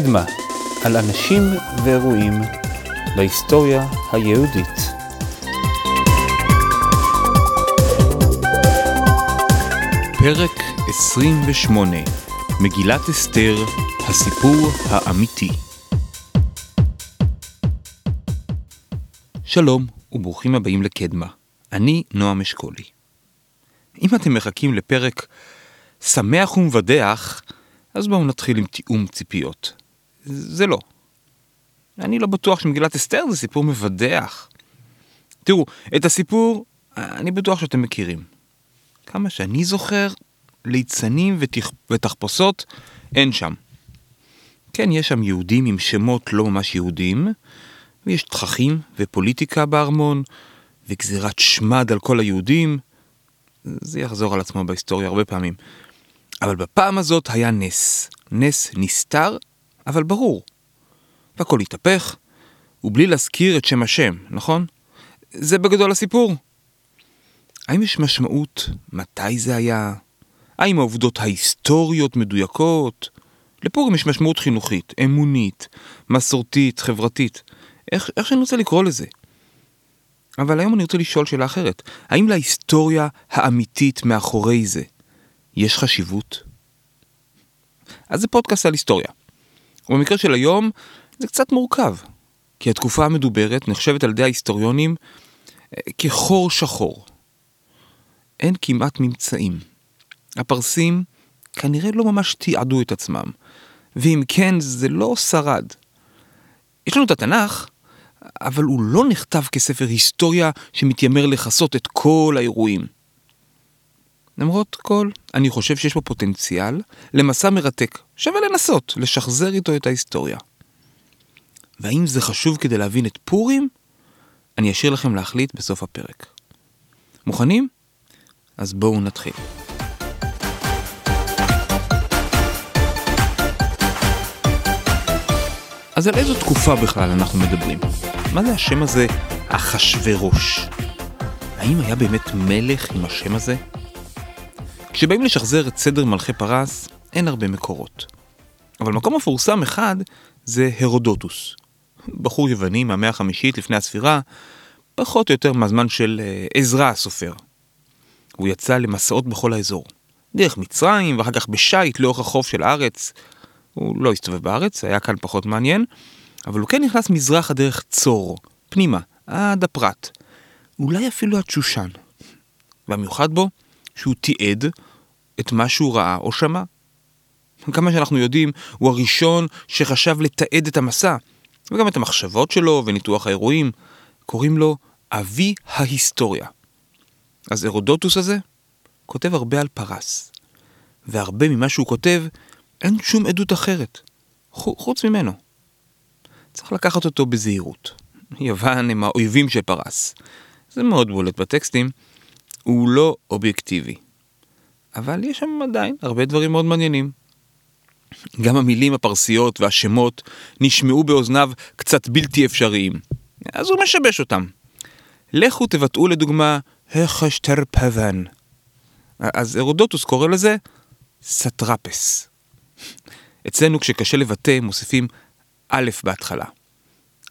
קדמה, על אנשים ואירועים בהיסטוריה היהודית. פרק 28 מגילת אסתר, הסיפור האמיתי. שלום וברוכים הבאים לקדמה, אני נועם אשכולי. אם אתם מחכים לפרק שמח ומבדח, אז בואו נתחיל עם תיאום ציפיות. זה לא. אני לא בטוח שמגילת אסתר זה סיפור מבדח. תראו, את הסיפור אני בטוח שאתם מכירים. כמה שאני זוכר, ליצנים ותח... ותחפושות אין שם. כן, יש שם יהודים עם שמות לא ממש יהודים, ויש תככים ופוליטיקה בארמון, וגזירת שמד על כל היהודים. זה יחזור על עצמו בהיסטוריה הרבה פעמים. אבל בפעם הזאת היה נס. נס נסתר, אבל ברור. והכל התהפך, ובלי להזכיר את שם השם, נכון? זה בגדול הסיפור. האם יש משמעות מתי זה היה? האם העובדות ההיסטוריות מדויקות? לפורים יש משמעות חינוכית, אמונית, מסורתית, חברתית. איך, איך שאני רוצה לקרוא לזה. אבל היום אני רוצה לשאול שאלה אחרת. האם להיסטוריה האמיתית מאחורי זה יש חשיבות? אז זה פודקאסט על היסטוריה. ובמקרה של היום זה קצת מורכב, כי התקופה המדוברת נחשבת על ידי ההיסטוריונים אה, כחור שחור. אין כמעט ממצאים. הפרסים כנראה לא ממש תיעדו את עצמם, ואם כן, זה לא שרד. יש לנו את התנ"ך, אבל הוא לא נכתב כספר היסטוריה שמתיימר לכסות את כל האירועים. למרות כל, אני חושב שיש פה פוטנציאל למסע מרתק, שווה לנסות, לשחזר איתו את ההיסטוריה. והאם זה חשוב כדי להבין את פורים? אני אשאיר לכם להחליט בסוף הפרק. מוכנים? אז בואו נתחיל. אז על איזו תקופה בכלל אנחנו מדברים? מה זה השם הזה, אחשורוש? האם היה באמת מלך עם השם הזה? כשבאים לשחזר את סדר מלכי פרס, אין הרבה מקורות. אבל מקום מפורסם אחד זה הרודוטוס. בחור יווני מהמאה החמישית לפני הספירה, פחות או יותר מהזמן של אה, עזרא הסופר. הוא יצא למסעות בכל האזור. דרך מצרים, ואחר כך בשייט לאורך החוף של הארץ. הוא לא הסתובב בארץ, היה כאן פחות מעניין, אבל הוא כן נכנס מזרחה דרך צור, פנימה, עד הפרת. אולי אפילו עד שושן. והמיוחד בו, שהוא תיעד את מה שהוא ראה או שמע. כמה שאנחנו יודעים, הוא הראשון שחשב לתעד את המסע, וגם את המחשבות שלו וניתוח האירועים. קוראים לו אבי ההיסטוריה. אז הרודוטוס הזה כותב הרבה על פרס, והרבה ממה שהוא כותב אין שום עדות אחרת, חוץ ממנו. צריך לקחת אותו בזהירות. יוון הם האויבים של פרס. זה מאוד בולט בטקסטים, הוא לא אובייקטיבי. אבל יש שם עדיין הרבה דברים מאוד מעניינים. גם המילים הפרסיות והשמות נשמעו באוזניו קצת בלתי אפשריים, אז הוא משבש אותם. לכו תבטאו לדוגמה החשטר פבן. אז הרודוטוס קורא לזה סטרפס. אצלנו כשקשה לבטא מוסיפים א' בהתחלה.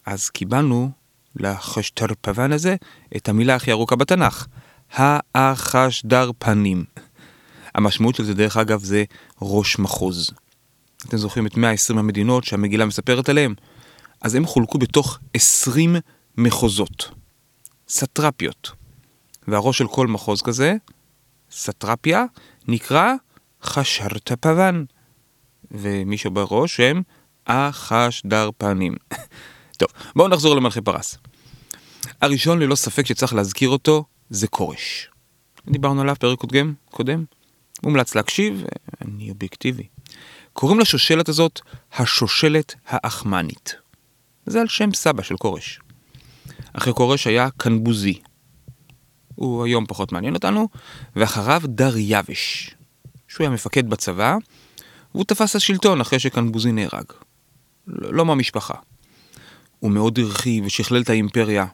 אז קיבלנו לחשטר פבן הזה את המילה הכי ארוכה בתנ"ך, האחשדר פנים. המשמעות של זה דרך אגב זה ראש מחוז. אתם זוכרים את 120 המדינות שהמגילה מספרת עליהן? אז הם חולקו בתוך 20 מחוזות. סטרפיות. והראש של כל מחוז כזה, סטרפיה, נקרא חשרת פבן. ומי שבראש הם החשדר פנים. טוב, בואו נחזור למלכי פרס. הראשון ללא ספק שצריך להזכיר אותו זה כורש. דיברנו עליו פרק קודם, קודם. מומלץ להקשיב, אני אובייקטיבי. קוראים לשושלת הזאת השושלת האחמנית. זה על שם סבא של כורש. אחרי כורש היה קנבוזי. הוא היום פחות מעניין אותנו, ואחריו דריווש, שהוא היה מפקד בצבא, והוא תפס השלטון אחרי שקנבוזי נהרג. לא, לא מהמשפחה. הוא מאוד הרחיב ושכלל את האימפריה,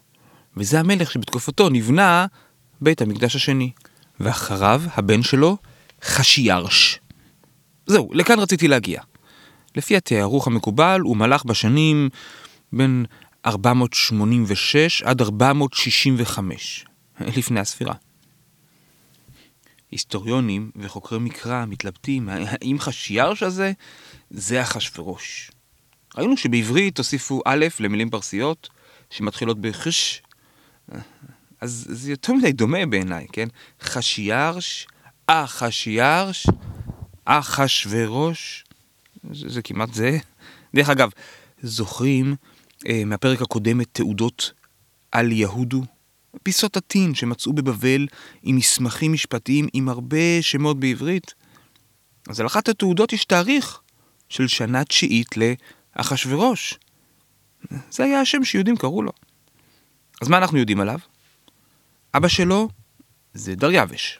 וזה המלך שבתקופתו נבנה בית המקדש השני. ואחריו הבן שלו, חשיארש. זהו, לכאן רציתי להגיע. לפי התארוך המקובל הוא מלך בשנים בין 486 עד 465 לפני הספירה. היסטוריונים וחוקרי מקרא מתלבטים האם חשיארש הזה זה אחשורוש. ראינו שבעברית הוסיפו א' למילים פרסיות שמתחילות בחש, אז זה יותר מדי דומה בעיניי, כן? חשיארש, אחשיירש, אחשורוש, זה, זה כמעט זה. דרך אגב, זוכרים אה, מהפרק הקודם את תעודות על יהודו? פיסות עטין שמצאו בבבל עם מסמכים משפטיים עם הרבה שמות בעברית? אז על אחת התעודות יש תאריך של שנה תשיעית לאחשורוש. זה היה השם שיהודים קראו לו. אז מה אנחנו יודעים עליו? אבא שלו זה דריווש.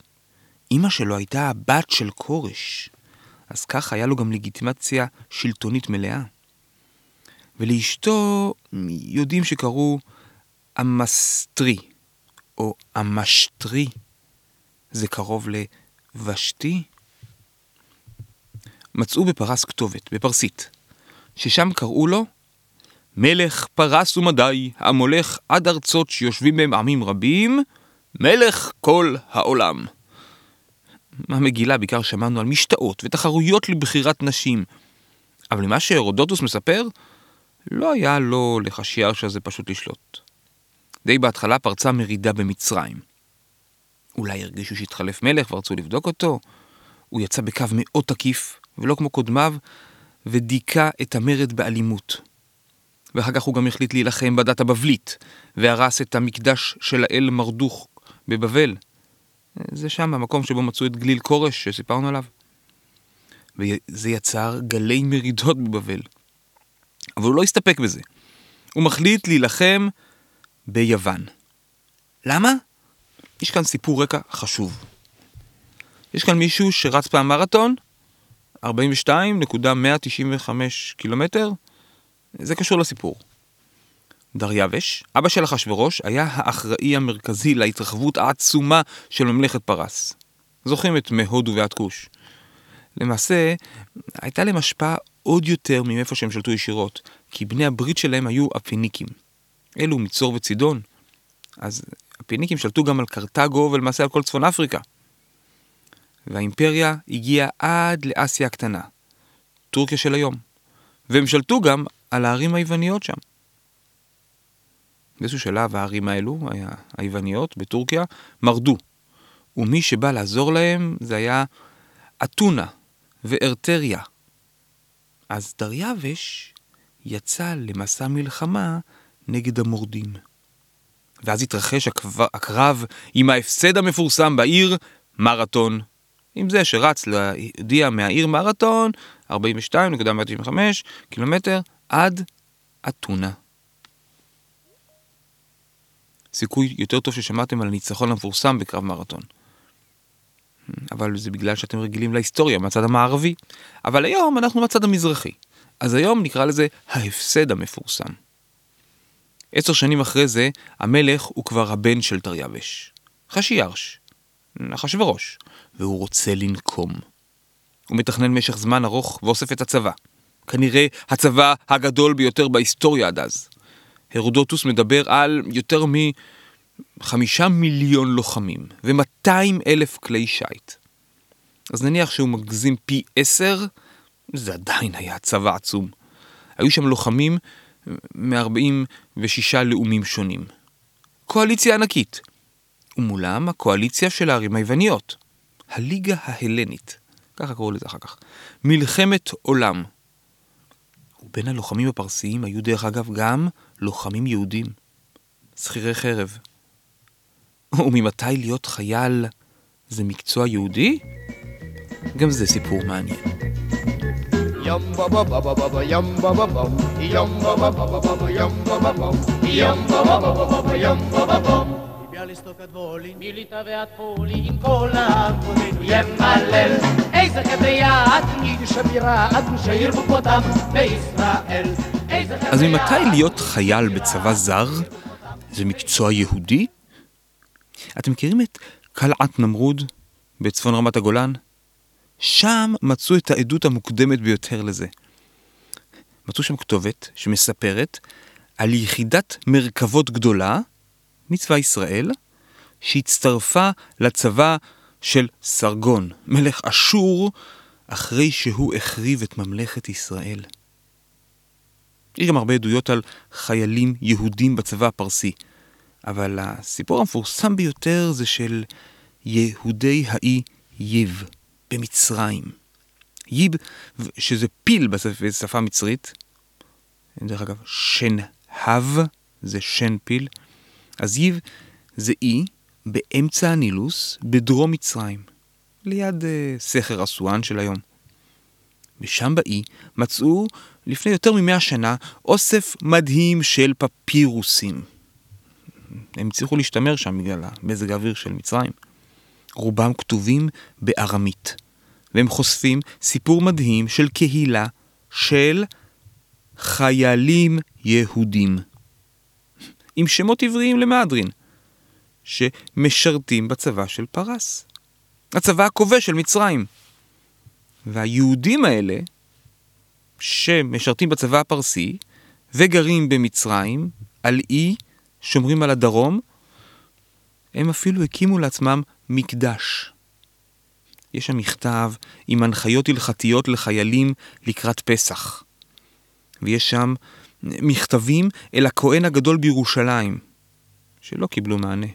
אמא שלו הייתה הבת של כורש. אז כך היה לו גם לגיטימציה שלטונית מלאה. ולאשתו יודעים שקראו אמסטרי, או אמשטרי. זה קרוב לוושתי. מצאו בפרס כתובת, בפרסית, ששם קראו לו מלך פרס ומדי, המולך עד ארצות שיושבים בהם עמים רבים, מלך כל העולם. מהמגילה בעיקר שמענו על משתאות ותחרויות לבחירת נשים. אבל ממה שהרודוטוס מספר, לא היה לו לחשיארש הזה פשוט לשלוט. די בהתחלה פרצה מרידה במצרים. אולי הרגישו שהתחלף מלך ורצו לבדוק אותו? הוא יצא בקו מאוד תקיף, ולא כמו קודמיו, ודיכא את המרד באלימות. ואחר כך הוא גם החליט להילחם בדת הבבלית, והרס את המקדש של האל מרדוך בבבל. זה שם, המקום שבו מצאו את גליל כורש שסיפרנו עליו. וזה יצר גלי מרידות בבבל. אבל הוא לא הסתפק בזה. הוא מחליט להילחם ביוון. למה? יש כאן סיפור רקע חשוב. יש כאן מישהו שרץ פעם מרתון, 42.195 קילומטר, זה קשור לסיפור. דריווש, אבא של אחשורוש, היה האחראי המרכזי להתרחבות העצומה של ממלכת פרס. זוכרים את מהודו ועד כוש. למעשה, הייתה להם השפעה עוד יותר מאיפה שהם שלטו ישירות, כי בני הברית שלהם היו הפיניקים. אלו מצור וצידון. אז הפיניקים שלטו גם על קרתגו ולמעשה על כל צפון אפריקה. והאימפריה הגיעה עד לאסיה הקטנה, טורקיה של היום. והם שלטו גם על הערים היווניות שם. באיזשהו שלב הערים האלו, היווניות בטורקיה, מרדו. ומי שבא לעזור להם זה היה אתונה וארתריה. אז דריווש יצא למסע מלחמה נגד המורדים. ואז התרחש הקרב עם ההפסד המפורסם בעיר מרתון. עם זה שרץ להודיע מהעיר מרתון 42.195 קילומטר עד אתונה. סיכוי יותר טוב ששמעתם על הניצחון המפורסם בקרב מרתון. אבל זה בגלל שאתם רגילים להיסטוריה מהצד המערבי. אבל היום אנחנו מהצד המזרחי. אז היום נקרא לזה ההפסד המפורסם. עשר שנים אחרי זה, המלך הוא כבר הבן של תריווש. חשיארש, אחשורוש, והוא רוצה לנקום. הוא מתכנן משך זמן ארוך ואוסף את הצבא. כנראה הצבא הגדול ביותר בהיסטוריה עד אז. הרודוטוס מדבר על יותר מחמישה מיליון לוחמים ו-200 אלף כלי שיט. אז נניח שהוא מגזים פי עשר, זה עדיין היה צבא עצום. היו שם לוחמים מ-46 לאומים שונים. קואליציה ענקית. ומולם הקואליציה של הערים היווניות. הליגה ההלנית. ככה קראו לזה אחר כך. מלחמת עולם. ובין הלוחמים הפרסיים היו דרך אגב גם לוחמים יהודים. שכירי חרב. וממתי להיות חייל זה מקצוע יהודי? גם זה סיפור מעניין. Yum ba ba ba ba ba ba yum ba ba bum yum ba ba ba ba ba ba yum ba ba bum yum ba ba ba ba ba ba yum ba ba bum ביאליסטוק עד וולין, מליטא ועד פולין, עם כל העבודנו ימלל. איזה חבריה עד יידיש הבירה, עד שירבו כבודם בישראל. אז ממתי להיות חייל בצבא זר זה מקצוע יהודי? אתם מכירים את קלעת נמרוד בצפון רמת הגולן? שם מצאו את העדות המוקדמת ביותר לזה. מצאו שם כתובת שמספרת על יחידת מרכבות גדולה מצבא ישראל, שהצטרפה לצבא של סרגון, מלך אשור, אחרי שהוא החריב את ממלכת ישראל. יש גם הרבה עדויות על חיילים יהודים בצבא הפרסי, אבל הסיפור המפורסם ביותר זה של יהודי האי ייב במצרים. ייב, שזה פיל בשפה מצרית, דרך אגב, שנהב זה שן פיל, אז ייב זה אי באמצע הנילוס בדרום מצרים, ליד uh, סכר אסואן של היום. ושם באי מצאו לפני יותר ממאה שנה אוסף מדהים של פפירוסים. הם הצליחו להשתמר שם בגלל המזג האוויר של מצרים. רובם כתובים בארמית, והם חושפים סיפור מדהים של קהילה של חיילים יהודים, עם שמות עבריים למהדרין, שמשרתים בצבא של פרס, הצבא הכובש של מצרים. והיהודים האלה, שמשרתים בצבא הפרסי וגרים במצרים, על אי, שומרים על הדרום, הם אפילו הקימו לעצמם מקדש. יש שם מכתב עם הנחיות הלכתיות לחיילים לקראת פסח. ויש שם מכתבים אל הכהן הגדול בירושלים, שלא קיבלו מענה.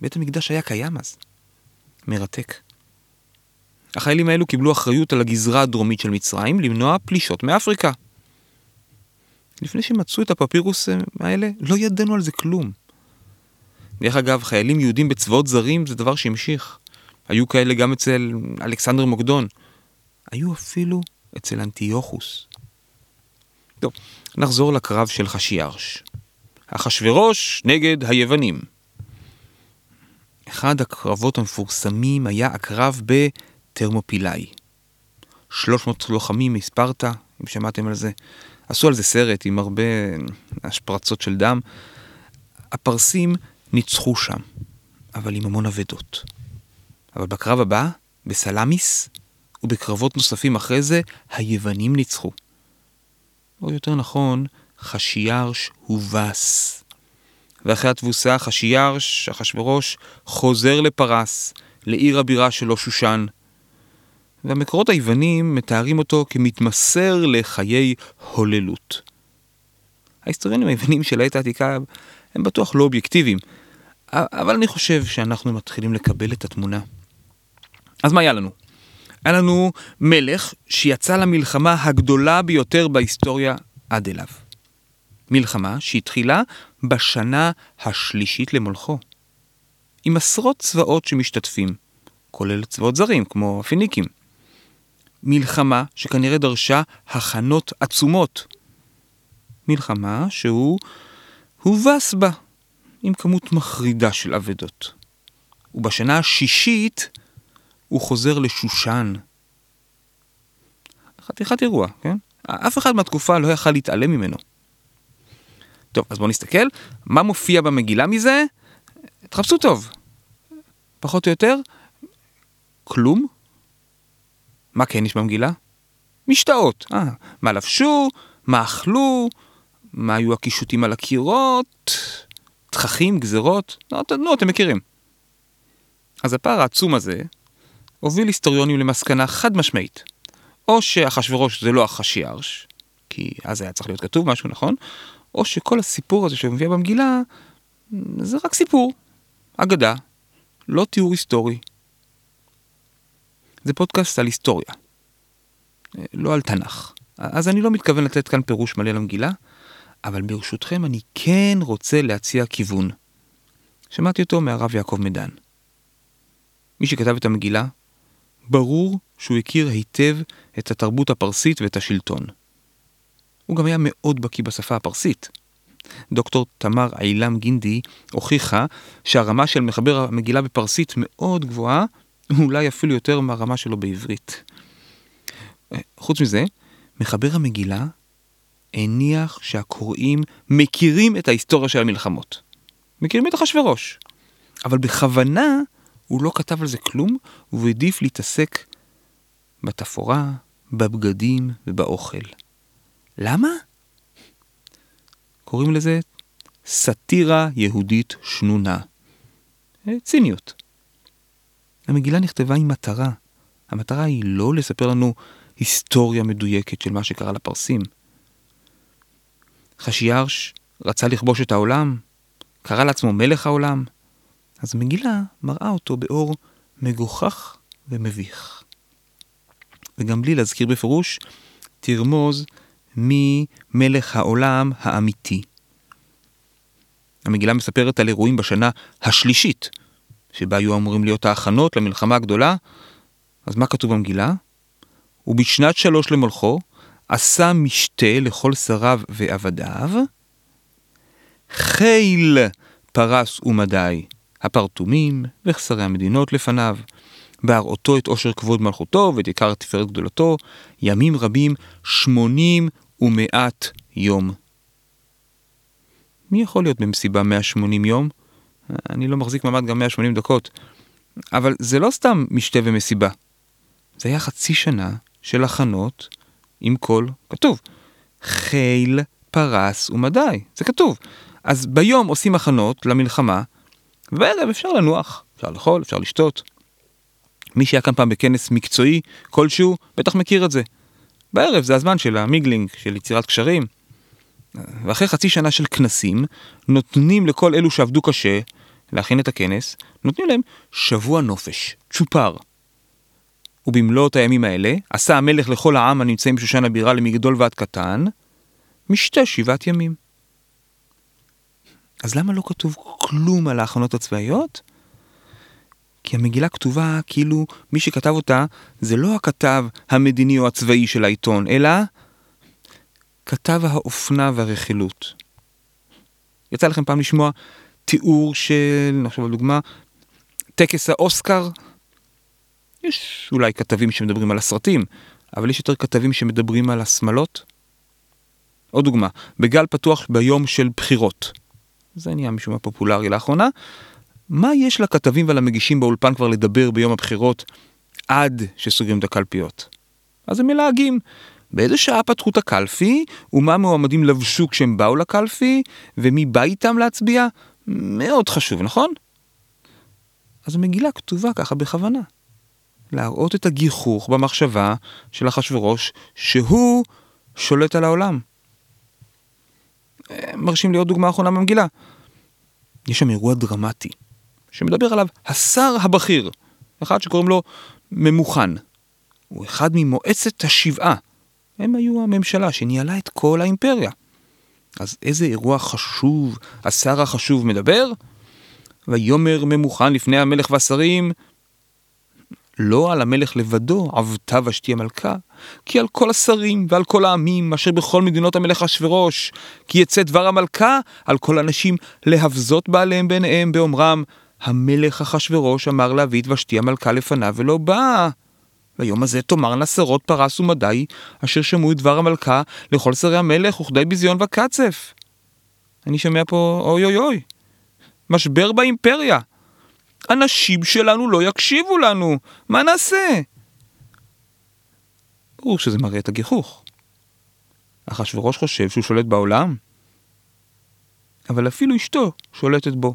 בית המקדש היה קיים אז. מרתק. החיילים האלו קיבלו אחריות על הגזרה הדרומית של מצרים למנוע פלישות מאפריקה. לפני שמצאו את הפפירוס האלה, לא ידענו על זה כלום. דרך אגב, חיילים יהודים בצבאות זרים זה דבר שהמשיך. היו כאלה גם אצל אלכסנדר מוקדון. היו אפילו אצל אנטיוכוס. טוב, נחזור לקרב של חשיארש. אחשורוש נגד היוונים. אחד הקרבות המפורסמים היה הקרב בטרמופילאי. 300 לוחמים מספרטה, אם שמעתם על זה. עשו על זה סרט עם הרבה השפרצות של דם. הפרסים ניצחו שם, אבל עם המון אבדות. אבל בקרב הבא, בסלאמיס, ובקרבות נוספים אחרי זה, היוונים ניצחו. או יותר נכון, חשיארש הובס. ואחרי התבוסה חשיארש, אחשורוש, חוזר לפרס, לעיר הבירה שלו שושן. והמקורות היוונים מתארים אותו כמתמסר לחיי הוללות. ההיסטוריונים היוונים של העת העתיקה הם בטוח לא אובייקטיביים, אבל אני חושב שאנחנו מתחילים לקבל את התמונה. אז מה היה לנו? היה לנו מלך שיצא למלחמה הגדולה ביותר בהיסטוריה עד אליו. מלחמה שהתחילה בשנה השלישית למולכו. עם עשרות צבאות שמשתתפים, כולל צבאות זרים כמו הפיניקים. מלחמה שכנראה דרשה הכנות עצומות. מלחמה שהוא הובס בה עם כמות מחרידה של אבדות. ובשנה השישית הוא חוזר לשושן. חתיכת אירוע, כן? אף אחד מהתקופה לא יכל להתעלם ממנו. טוב, אז בואו נסתכל. מה מופיע במגילה מזה? תחפשו טוב. פחות או יותר, כלום. מה כן יש במגילה? משתאות. אה, מה לבשו, מה אכלו, מה היו הקישוטים על הקירות, תככים, גזרות, לא, אתם מכירים. אז הפער העצום הזה הוביל היסטוריונים למסקנה חד משמעית. או שאחשוורוש זה לא החשיארש, כי אז היה צריך להיות כתוב משהו, נכון? או שכל הסיפור הזה שמביאה במגילה זה רק סיפור, אגדה, לא תיאור היסטורי. זה פודקאסט על היסטוריה, לא על תנ"ך. אז אני לא מתכוון לתת כאן פירוש מלא למגילה, אבל ברשותכם אני כן רוצה להציע כיוון. שמעתי אותו מהרב יעקב מדן. מי שכתב את המגילה, ברור שהוא הכיר היטב את התרבות הפרסית ואת השלטון. הוא גם היה מאוד בקיא בשפה הפרסית. דוקטור תמר עילם גינדי הוכיחה שהרמה של מחבר המגילה בפרסית מאוד גבוהה, אולי אפילו יותר מהרמה שלו בעברית. חוץ מזה, מחבר המגילה הניח שהקוראים מכירים את ההיסטוריה של המלחמות. מכירים את אחשורוש. אבל בכוונה הוא לא כתב על זה כלום, והוא העדיף להתעסק בתפאורה, בבגדים ובאוכל. למה? קוראים לזה סאטירה יהודית שנונה. אה, ציניות. המגילה נכתבה עם מטרה. המטרה היא לא לספר לנו היסטוריה מדויקת של מה שקרה לפרסים. חשיארש רצה לכבוש את העולם, קרא לעצמו מלך העולם, אז המגילה מראה אותו באור מגוחך ומביך. וגם בלי להזכיר בפירוש, תרמוז מי מלך העולם האמיתי. המגילה מספרת על אירועים בשנה השלישית, שבה היו אמורים להיות ההכנות למלחמה הגדולה. אז מה כתוב במגילה? ובשנת שלוש למלכו עשה משתה לכל שריו ועבדיו, חיל פרס ומדי הפרטומים וחסרי המדינות לפניו, בהראותו את עושר כבוד מלכותו ואת עיקר תפארת גדולתו, ימים רבים, שמונים ומעט יום. מי יכול להיות במסיבה 180 יום? אני לא מחזיק מעמד גם 180 דקות. אבל זה לא סתם משתה ומסיבה. זה היה חצי שנה של הכנות עם כל, כתוב, חיל, פרס ומדי. זה כתוב. אז ביום עושים הכנות למלחמה, ובערב אפשר לנוח, אפשר לאכול, אפשר לשתות. מי שהיה כאן פעם בכנס מקצועי כלשהו, בטח מכיר את זה. בערב זה הזמן של המיגלינג, של יצירת קשרים. ואחרי חצי שנה של כנסים, נותנים לכל אלו שעבדו קשה להכין את הכנס, נותנים להם שבוע נופש, צ'ופר. ובמלאת הימים האלה, עשה המלך לכל העם הנמצאים בשושן הבירה למגדול ועד קטן, משתה שבעת ימים. אז למה לא כתוב כלום על ההכנות הצבאיות? כי המגילה כתובה כאילו מי שכתב אותה זה לא הכתב המדיני או הצבאי של העיתון, אלא כתב האופנה והרכילות. יצא לכם פעם לשמוע תיאור של, נחשוב על דוגמה, טקס האוסקר? יש אולי כתבים שמדברים על הסרטים, אבל יש יותר כתבים שמדברים על השמלות. עוד דוגמה, בגל פתוח ביום של בחירות. זה נהיה משום מה פופולרי לאחרונה. מה יש לכתבים ולמגישים באולפן כבר לדבר ביום הבחירות עד שסוגרים את הקלפיות? אז הם מלהגים. באיזה שעה פתחו את הקלפי, ומה המועמדים לבשו כשהם באו לקלפי, ומי בא איתם להצביע? מאוד חשוב, נכון? אז המגילה כתובה ככה בכוונה. להראות את הגיחוך במחשבה של אחשורוש שהוא שולט על העולם. מרשים עוד דוגמה אחרונה במגילה. יש שם אירוע דרמטי, שמדבר עליו השר הבכיר, אחד שקוראים לו ממוכן. הוא אחד ממועצת השבעה. הם היו הממשלה שניהלה את כל האימפריה. אז איזה אירוע חשוב השר החשוב מדבר? ויאמר ממוכן לפני המלך והשרים, לא על המלך לבדו עבתה ושתי המלכה, כי על כל השרים ועל כל העמים אשר בכל מדינות המלך אשורוש, כי יצא דבר המלכה על כל הנשים להבזות בעליהם ביניהם באומרם, המלך אחשורוש אמר להביא את ושתי המלכה לפניו ולא באה. ביום הזה תאמרנה שרות פרס ומדי, אשר שמעו את דבר המלכה לכל שרי המלך וכדי ביזיון וקצף. אני שומע פה אוי אוי אוי. משבר באימפריה. הנשים שלנו לא יקשיבו לנו, מה נעשה? ברור שזה מראה את הגיחוך. אחשורוש חושב שהוא שולט בעולם, אבל אפילו אשתו שולטת בו.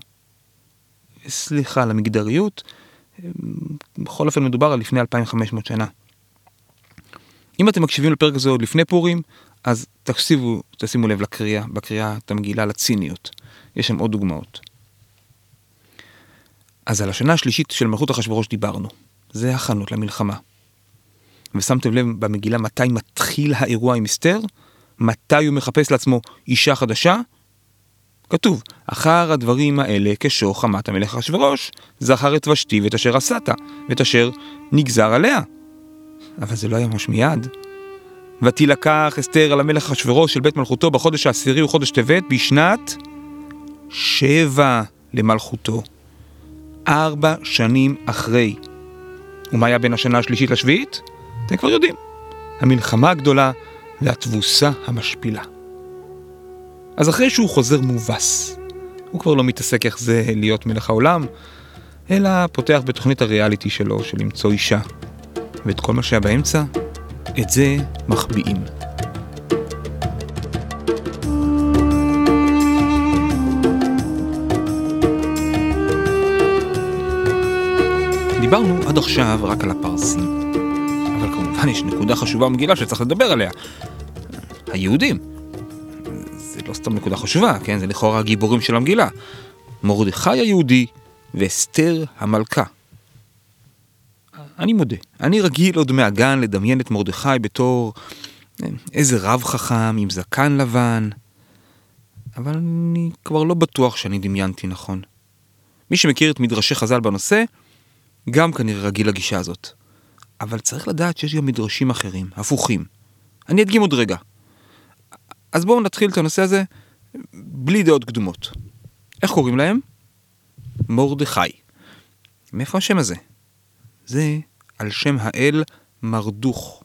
סליחה על המגדריות, בכל אופן מדובר על לפני 2500 שנה. אם אתם מקשיבים לפרק הזה עוד לפני פורים, אז תקשיבו, תשימו לב לקריאה, בקריאה את המגילה לציניות. יש שם עוד דוגמאות. אז על השנה השלישית של מלכות אחשוורוש דיברנו. זה הכנות למלחמה. ושמתם לב במגילה מתי מתחיל האירוע עם אסתר? מתי הוא מחפש לעצמו אישה חדשה? כתוב, אחר הדברים האלה כשוך חמת המלך אחשורוש, זכר את ושתי ואת אשר עשת, ואת אשר נגזר עליה. אבל זה לא היה ממש מיד. ותילקח אסתר על המלך אחשורוש של בית מלכותו בחודש העשירי וחודש טבת בשנת שבע למלכותו. ארבע שנים אחרי. ומה היה בין השנה השלישית לשביעית? אתם כבר יודעים, המלחמה הגדולה והתבוסה המשפילה. אז אחרי שהוא חוזר מובס, הוא כבר לא מתעסק איך זה להיות מלך העולם, אלא פותח בתוכנית הריאליטי שלו של למצוא אישה. ואת כל מה שהיה באמצע, את זה מחביאים. דיברנו עד עכשיו רק על הפרסים. כמובן יש נקודה חשובה במגילה שצריך לדבר עליה. היהודים. זה לא סתם נקודה חשובה, כן? זה לכאורה הגיבורים של המגילה. מרדכי היהודי ואסתר המלכה. אני מודה, אני רגיל עוד מהגן לדמיין את מרדכי בתור איזה רב חכם עם זקן לבן, אבל אני כבר לא בטוח שאני דמיינתי נכון. מי שמכיר את מדרשי חז"ל בנושא, גם כנראה רגיל לגישה הזאת. אבל צריך לדעת שיש גם מדרשים אחרים, הפוכים. אני אדגים עוד רגע. אז בואו נתחיל את הנושא הזה בלי דעות קדומות. איך קוראים להם? מרדכי. מאיפה השם הזה? זה על שם האל מרדוך.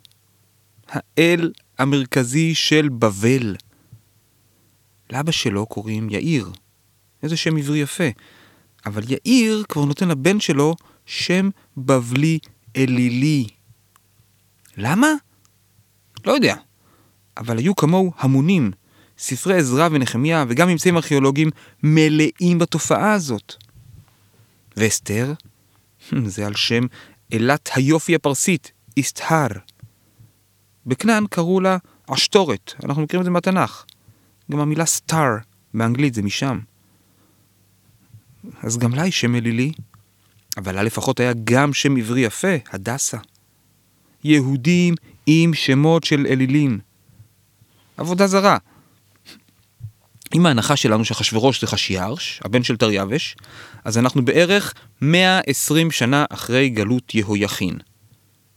האל המרכזי של בבל. לאבא שלו קוראים יאיר. איזה שם עברי יפה. אבל יאיר כבר נותן לבן שלו שם בבלי אלילי. למה? לא יודע. אבל היו כמוהו המונים. ספרי עזרא ונחמיה וגם ממצאים ארכיאולוגיים מלאים בתופעה הזאת. ואסתר? זה על שם אלת היופי הפרסית, איסטהר. בכנען קראו לה עשתורת, אנחנו מכירים את זה מהתנ"ך. גם המילה סטאר באנגלית זה משם. אז גם לה יש שם אלילי, אבל לה לפחות היה גם שם עברי יפה, הדסה. יהודים עם שמות של אלילים. עבודה זרה. אם ההנחה שלנו שאחשוורוש זה חשיארש, הבן של תריווש, אז אנחנו בערך 120 שנה אחרי גלות יהויכין.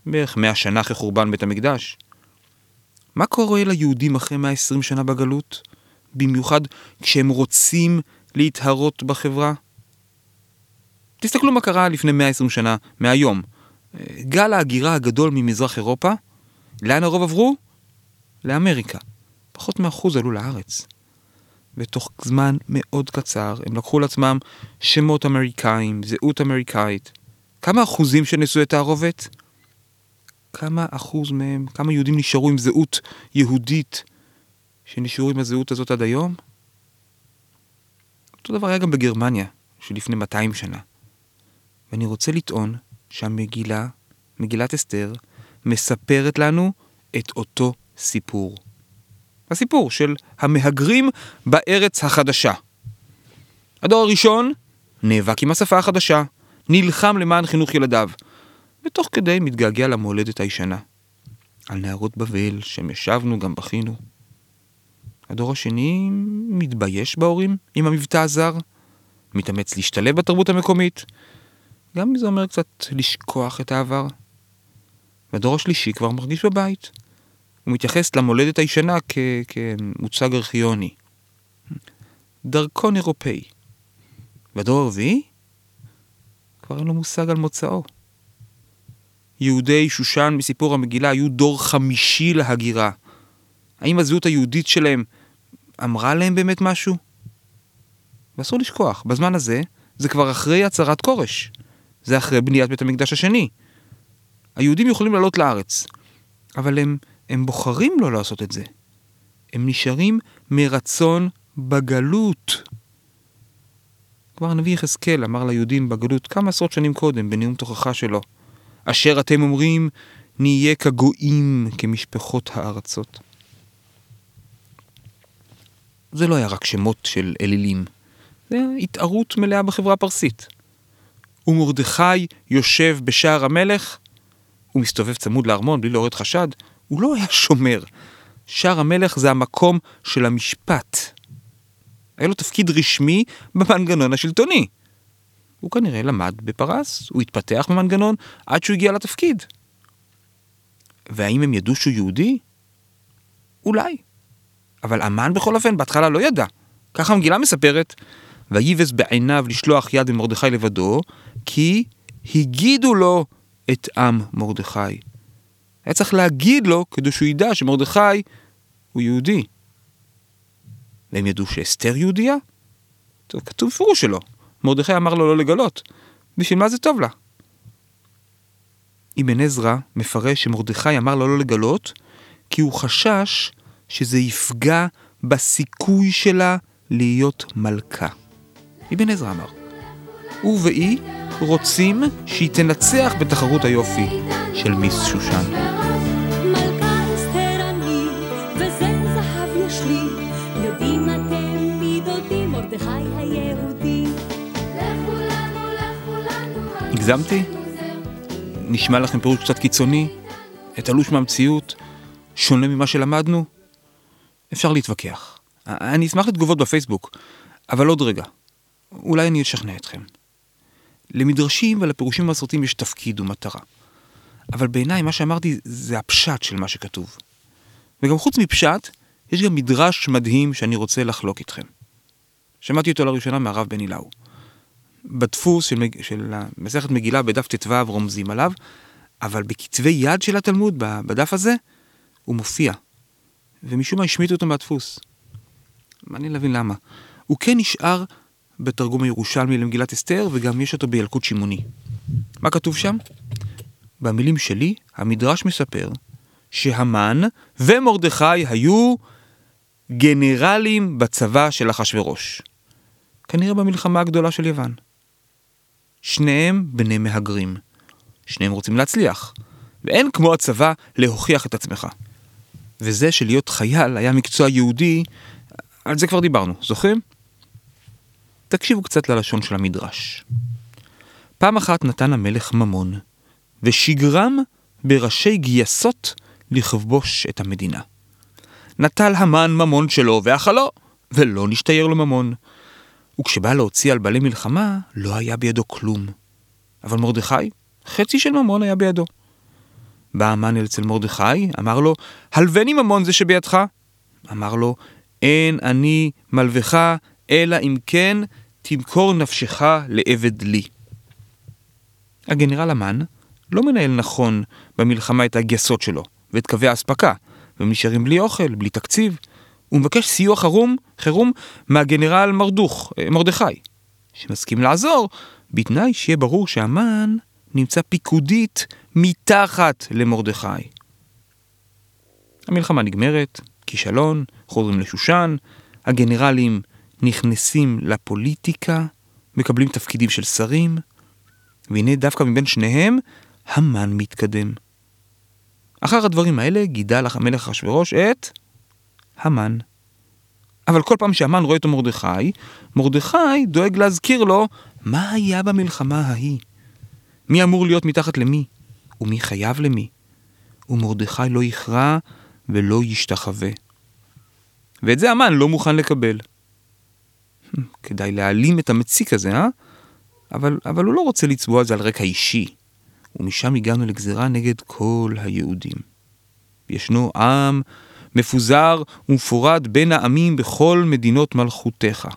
בערך 100 שנה אחרי חורבן בית המקדש. מה קורה ליהודים אחרי 120 שנה בגלות? במיוחד כשהם רוצים להתהרות בחברה? תסתכלו מה קרה לפני 120 שנה מהיום. גל ההגירה הגדול ממזרח אירופה, לאן הרוב עברו? לאמריקה. פחות מאחוז עלו לארץ. ותוך זמן מאוד קצר הם לקחו לעצמם שמות אמריקאים, זהות אמריקאית. כמה אחוזים של נשואי תערובת? כמה אחוז מהם, כמה יהודים נשארו עם זהות יהודית שנשארו עם הזהות הזאת עד היום? אותו דבר היה גם בגרמניה, שלפני 200 שנה. ואני רוצה לטעון שהמגילה, מגילת אסתר, מספרת לנו את אותו סיפור. הסיפור של המהגרים בארץ החדשה. הדור הראשון נאבק עם השפה החדשה, נלחם למען חינוך ילדיו, ותוך כדי מתגעגע למולדת הישנה. על נערות בבל, שם ישבנו גם בכינו. הדור השני מתבייש בהורים עם המבטא הזר, מתאמץ להשתלב בתרבות המקומית, גם אם זה אומר קצת לשכוח את העבר. והדור השלישי כבר מרגיש בבית. הוא מתייחס למולדת הישנה כ- כמוצג ארכיוני. דרכון אירופאי. והדור הרביעי? כבר אין לו מושג על מוצאו. יהודי שושן מסיפור המגילה היו דור חמישי להגירה. האם הזהות היהודית שלהם אמרה להם באמת משהו? ואסור לשכוח, בזמן הזה זה כבר אחרי הצהרת כורש. זה אחרי בניית בית המקדש השני. היהודים יכולים לעלות לארץ, אבל הם, הם בוחרים לא לעשות את זה. הם נשארים מרצון בגלות. כבר הנביא יחזקאל אמר ליהודים בגלות כמה עשרות שנים קודם, בנאום תוכחה שלו, אשר אתם אומרים, נהיה כגויים כמשפחות הארצות. זה לא היה רק שמות של אלילים, זה התערות מלאה בחברה הפרסית. ומרדכי יושב בשער המלך, הוא מסתובב צמוד לארמון בלי לעורר חשד, הוא לא היה שומר. שער המלך זה המקום של המשפט. היה לו תפקיד רשמי במנגנון השלטוני. הוא כנראה למד בפרס, הוא התפתח במנגנון עד שהוא הגיע לתפקיד. והאם הם ידעו שהוא יהודי? אולי. אבל אמן בכל אופן בהתחלה לא ידע. ככה המגילה מספרת, ויבז בעיניו לשלוח יד במרדכי לבדו, כי הגידו לו את עם מרדכי. היה צריך להגיד לו כדי שהוא ידע שמרדכי הוא יהודי. והם ידעו שאסתר יהודייה? טוב, כתוב בפירוש שלא. מרדכי אמר לו לא לגלות. בשביל מה זה טוב לה? אבן עזרא מפרש שמרדכי אמר לו לא לגלות, כי הוא חשש שזה יפגע בסיכוי שלה להיות מלכה. אבן עזרא אמר. הוא ואי רוצים שהיא תנצח בתחרות היופי של מיס שושן. הגזמתי? נשמע לכם פירוש קצת קיצוני? תלוש מהמציאות? שונה ממה שלמדנו? אפשר להתווכח. אני אשמח לתגובות בפייסבוק, אבל עוד רגע. אולי אני אשכנע אתכם. למדרשים ולפירושים המסורתיים יש תפקיד ומטרה. אבל בעיניי מה שאמרתי זה הפשט של מה שכתוב. וגם חוץ מפשט, יש גם מדרש מדהים שאני רוצה לחלוק איתכם. שמעתי אותו לראשונה מהרב בני לאו. בדפוס של, מג... של מסכת מגילה בדף ט"ו רומזים עליו, אבל בכתבי יד של התלמוד, בדף הזה, הוא מופיע. ומשום מה השמיטו אותו מהדפוס. מעניין להבין למה. הוא כן נשאר בתרגום הירושלמי למגילת אסתר, וגם יש אותו בילקוט שמעוני. מה כתוב שם? במילים שלי, המדרש מספר שהמן ומרדכי היו גנרלים בצבא של אחשורוש. כנראה במלחמה הגדולה של יוון. שניהם בני מהגרים. שניהם רוצים להצליח. ואין כמו הצבא להוכיח את עצמך. וזה שלהיות חייל היה מקצוע יהודי, על זה כבר דיברנו, זוכרים? תקשיבו קצת ללשון של המדרש. פעם אחת נתן המלך ממון, ושגרם בראשי גייסות לכבוש את המדינה. נטל המן ממון שלו ואכלו, ולא נשתייר לו ממון. וכשבא להוציא על בעלי מלחמה, לא היה בידו כלום. אבל מרדכי, חצי של ממון היה בידו. בא המן אל אצל מרדכי, אמר לו, הלבני ממון זה שבידך. אמר לו, אין אני מלבך, אלא אם כן תמכור נפשך לעבד לי. הגנרל המן לא מנהל נכון במלחמה את הגייסות שלו ואת קווי האספקה, והם נשארים בלי אוכל, בלי תקציב. הוא מבקש סיוע חירום, חירום מהגנרל מרדוך, אה, מרדכי, שמסכים לעזור, בתנאי שיהיה ברור שהמן נמצא פיקודית מתחת למרדכי. המלחמה נגמרת, כישלון, חוזרים לשושן, הגנרלים נכנסים לפוליטיקה, מקבלים תפקידים של שרים, והנה דווקא מבין שניהם, המן מתקדם. אחר הדברים האלה גידל המלך אחשורוש את המן. אבל כל פעם שהמן רואה את מרדכי, מרדכי דואג להזכיר לו מה היה במלחמה ההיא. מי אמור להיות מתחת למי, ומי חייב למי. ומרדכי לא יכרע ולא ישתחווה. ואת זה המן לא מוכן לקבל. כדאי להעלים את המציק הזה, אה? אבל, אבל הוא לא רוצה לצבוע את זה על רקע אישי. ומשם הגענו לגזרה נגד כל היהודים. ישנו עם מפוזר ומפורד בין העמים בכל מדינות מלכותיך.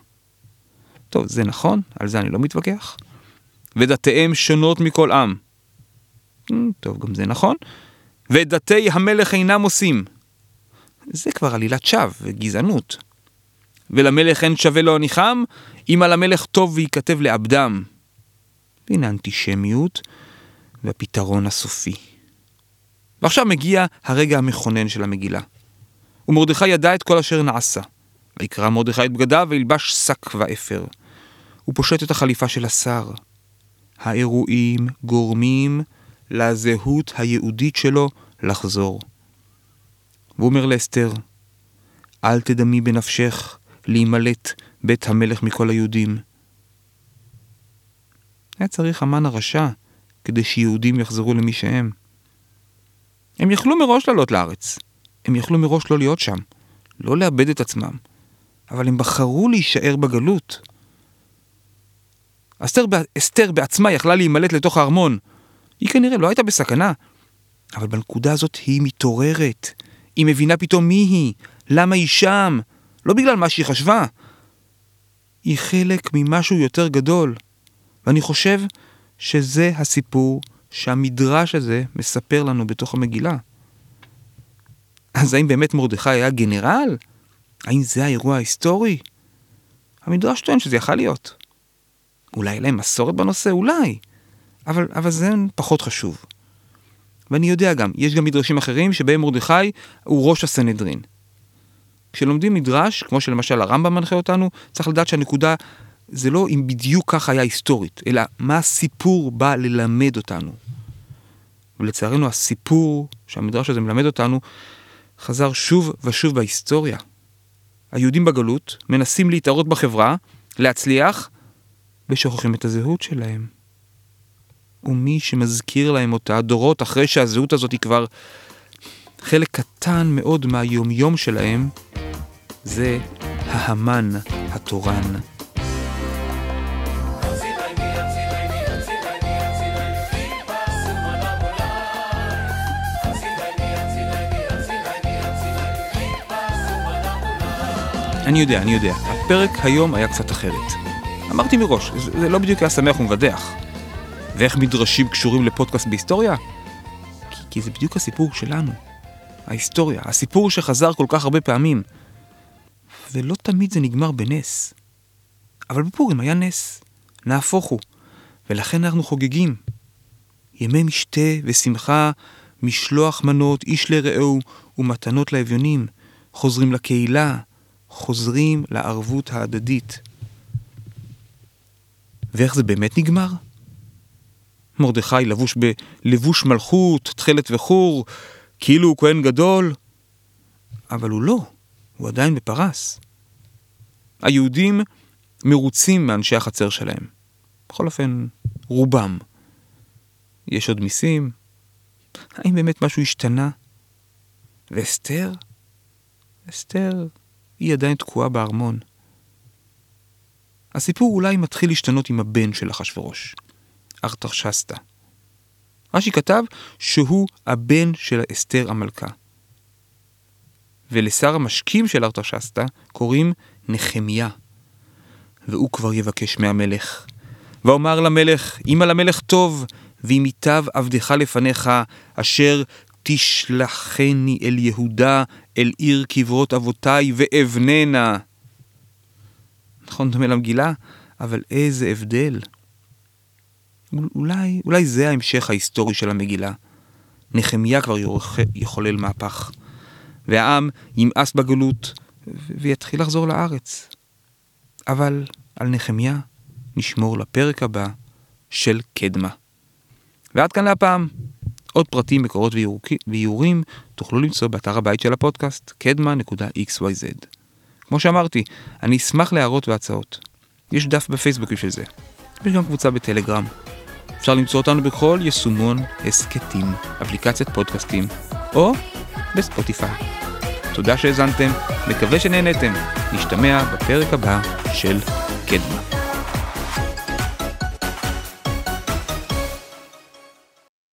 טוב, זה נכון, על זה אני לא מתווכח. ודתיהם שונות מכל עם. טוב, גם זה נכון. ודתי המלך אינם עושים. זה כבר עלילת שווא וגזענות. ולמלך אין שווה לו הניחם, אם על המלך טוב וייכתב לעבדם. והנה אנטישמיות והפתרון הסופי. ועכשיו מגיע הרגע המכונן של המגילה. ומרדכי ידע את כל אשר נעשה. ויקרא מרדכי את בגדיו וילבש שק ואפר. הוא פושט את החליפה של השר. האירועים גורמים לזהות היהודית שלו לחזור. והוא אומר לאסתר, אל תדמי בנפשך להימלט בית המלך מכל היהודים. היה צריך המן הרשע כדי שיהודים יחזרו למי שהם. הם יכלו מראש לעלות לארץ. הם יכלו מראש לא להיות שם, לא לאבד את עצמם. אבל הם בחרו להישאר בגלות. אסתר, אסתר בעצמה יכלה להימלט לתוך הארמון. היא כנראה לא הייתה בסכנה. אבל בנקודה הזאת היא מתעוררת. היא מבינה פתאום מי היא, למה היא שם, לא בגלל מה שהיא חשבה. היא חלק ממשהו יותר גדול. ואני חושב שזה הסיפור שהמדרש הזה מספר לנו בתוך המגילה. אז האם באמת מרדכי היה גנרל? האם זה האירוע ההיסטורי? המדרש טוען שזה יכל להיות. אולי להם מסורת בנושא? אולי. אבל, אבל זה פחות חשוב. ואני יודע גם, יש גם מדרשים אחרים שבהם מרדכי הוא ראש הסנהדרין. כשלומדים מדרש, כמו שלמשל הרמב"ם מנחה אותנו, צריך לדעת שהנקודה זה לא אם בדיוק ככה היה היסטורית, אלא מה הסיפור בא ללמד אותנו. ולצערנו הסיפור שהמדרש הזה מלמד אותנו חזר שוב ושוב בהיסטוריה. היהודים בגלות מנסים להתערות בחברה, להצליח, ושוכחים את הזהות שלהם. ומי שמזכיר להם אותה דורות אחרי שהזהות הזאת היא כבר חלק קטן מאוד מהיומיום שלהם, זה ההמן התורן. אני יודע, אני יודע. הפרק היום היה קצת אחרת. אמרתי מראש, זה, זה לא בדיוק היה שמח ומבדח. ואיך מדרשים קשורים לפודקאסט בהיסטוריה? כי, כי זה בדיוק הסיפור שלנו. ההיסטוריה, הסיפור שחזר כל כך הרבה פעמים. ולא תמיד זה נגמר בנס. אבל בפורים היה נס. נהפוך הוא. ולכן אנחנו חוגגים. ימי משתה ושמחה, משלוח מנות איש לרעהו ומתנות לאביונים. חוזרים לקהילה, חוזרים לערבות ההדדית. ואיך זה באמת נגמר? מרדכי לבוש בלבוש מלכות, תכלת וחור, כאילו הוא כהן גדול, אבל הוא לא, הוא עדיין בפרס. היהודים מרוצים מאנשי החצר שלהם. בכל אופן, רובם. יש עוד מיסים? האם באמת משהו השתנה? ואסתר? אסתר היא עדיין תקועה בארמון. הסיפור אולי מתחיל להשתנות עם הבן של אחשורוש, ארתרשסטה. רש"י כתב שהוא הבן של אסתר המלכה. ולשר המשקים של ארתרשסטה קוראים נחמיה, והוא כבר יבקש מהמלך. ואומר למלך, אם על המלך טוב, ואם ייטב עבדך לפניך, אשר תשלחני אל יהודה, אל עיר קברות אבותיי, ואבננה. נכון, דומה למגילה, אבל איזה הבדל. אולי, אולי זה ההמשך ההיסטורי של המגילה. נחמיה כבר יחולל מהפך, והעם ימאס בגלות ויתחיל לחזור לארץ. אבל על נחמיה נשמור לפרק הבא של קדמה. ועד כאן להפעם. עוד פרטים, מקורות ואיורים תוכלו למצוא באתר הבית של הפודקאסט, קדמה.xyz. כמו שאמרתי, אני אשמח להערות והצעות. יש דף בפייסבוק בשביל זה. יש גם קבוצה בטלגרם. אפשר למצוא אותנו בכל יישומון הסכתים, אפליקציית פודקאסטים, או בספוטיפיי. תודה שהאזנתם, מקווה שנהנתם. נשתמע בפרק הבא של קדמה.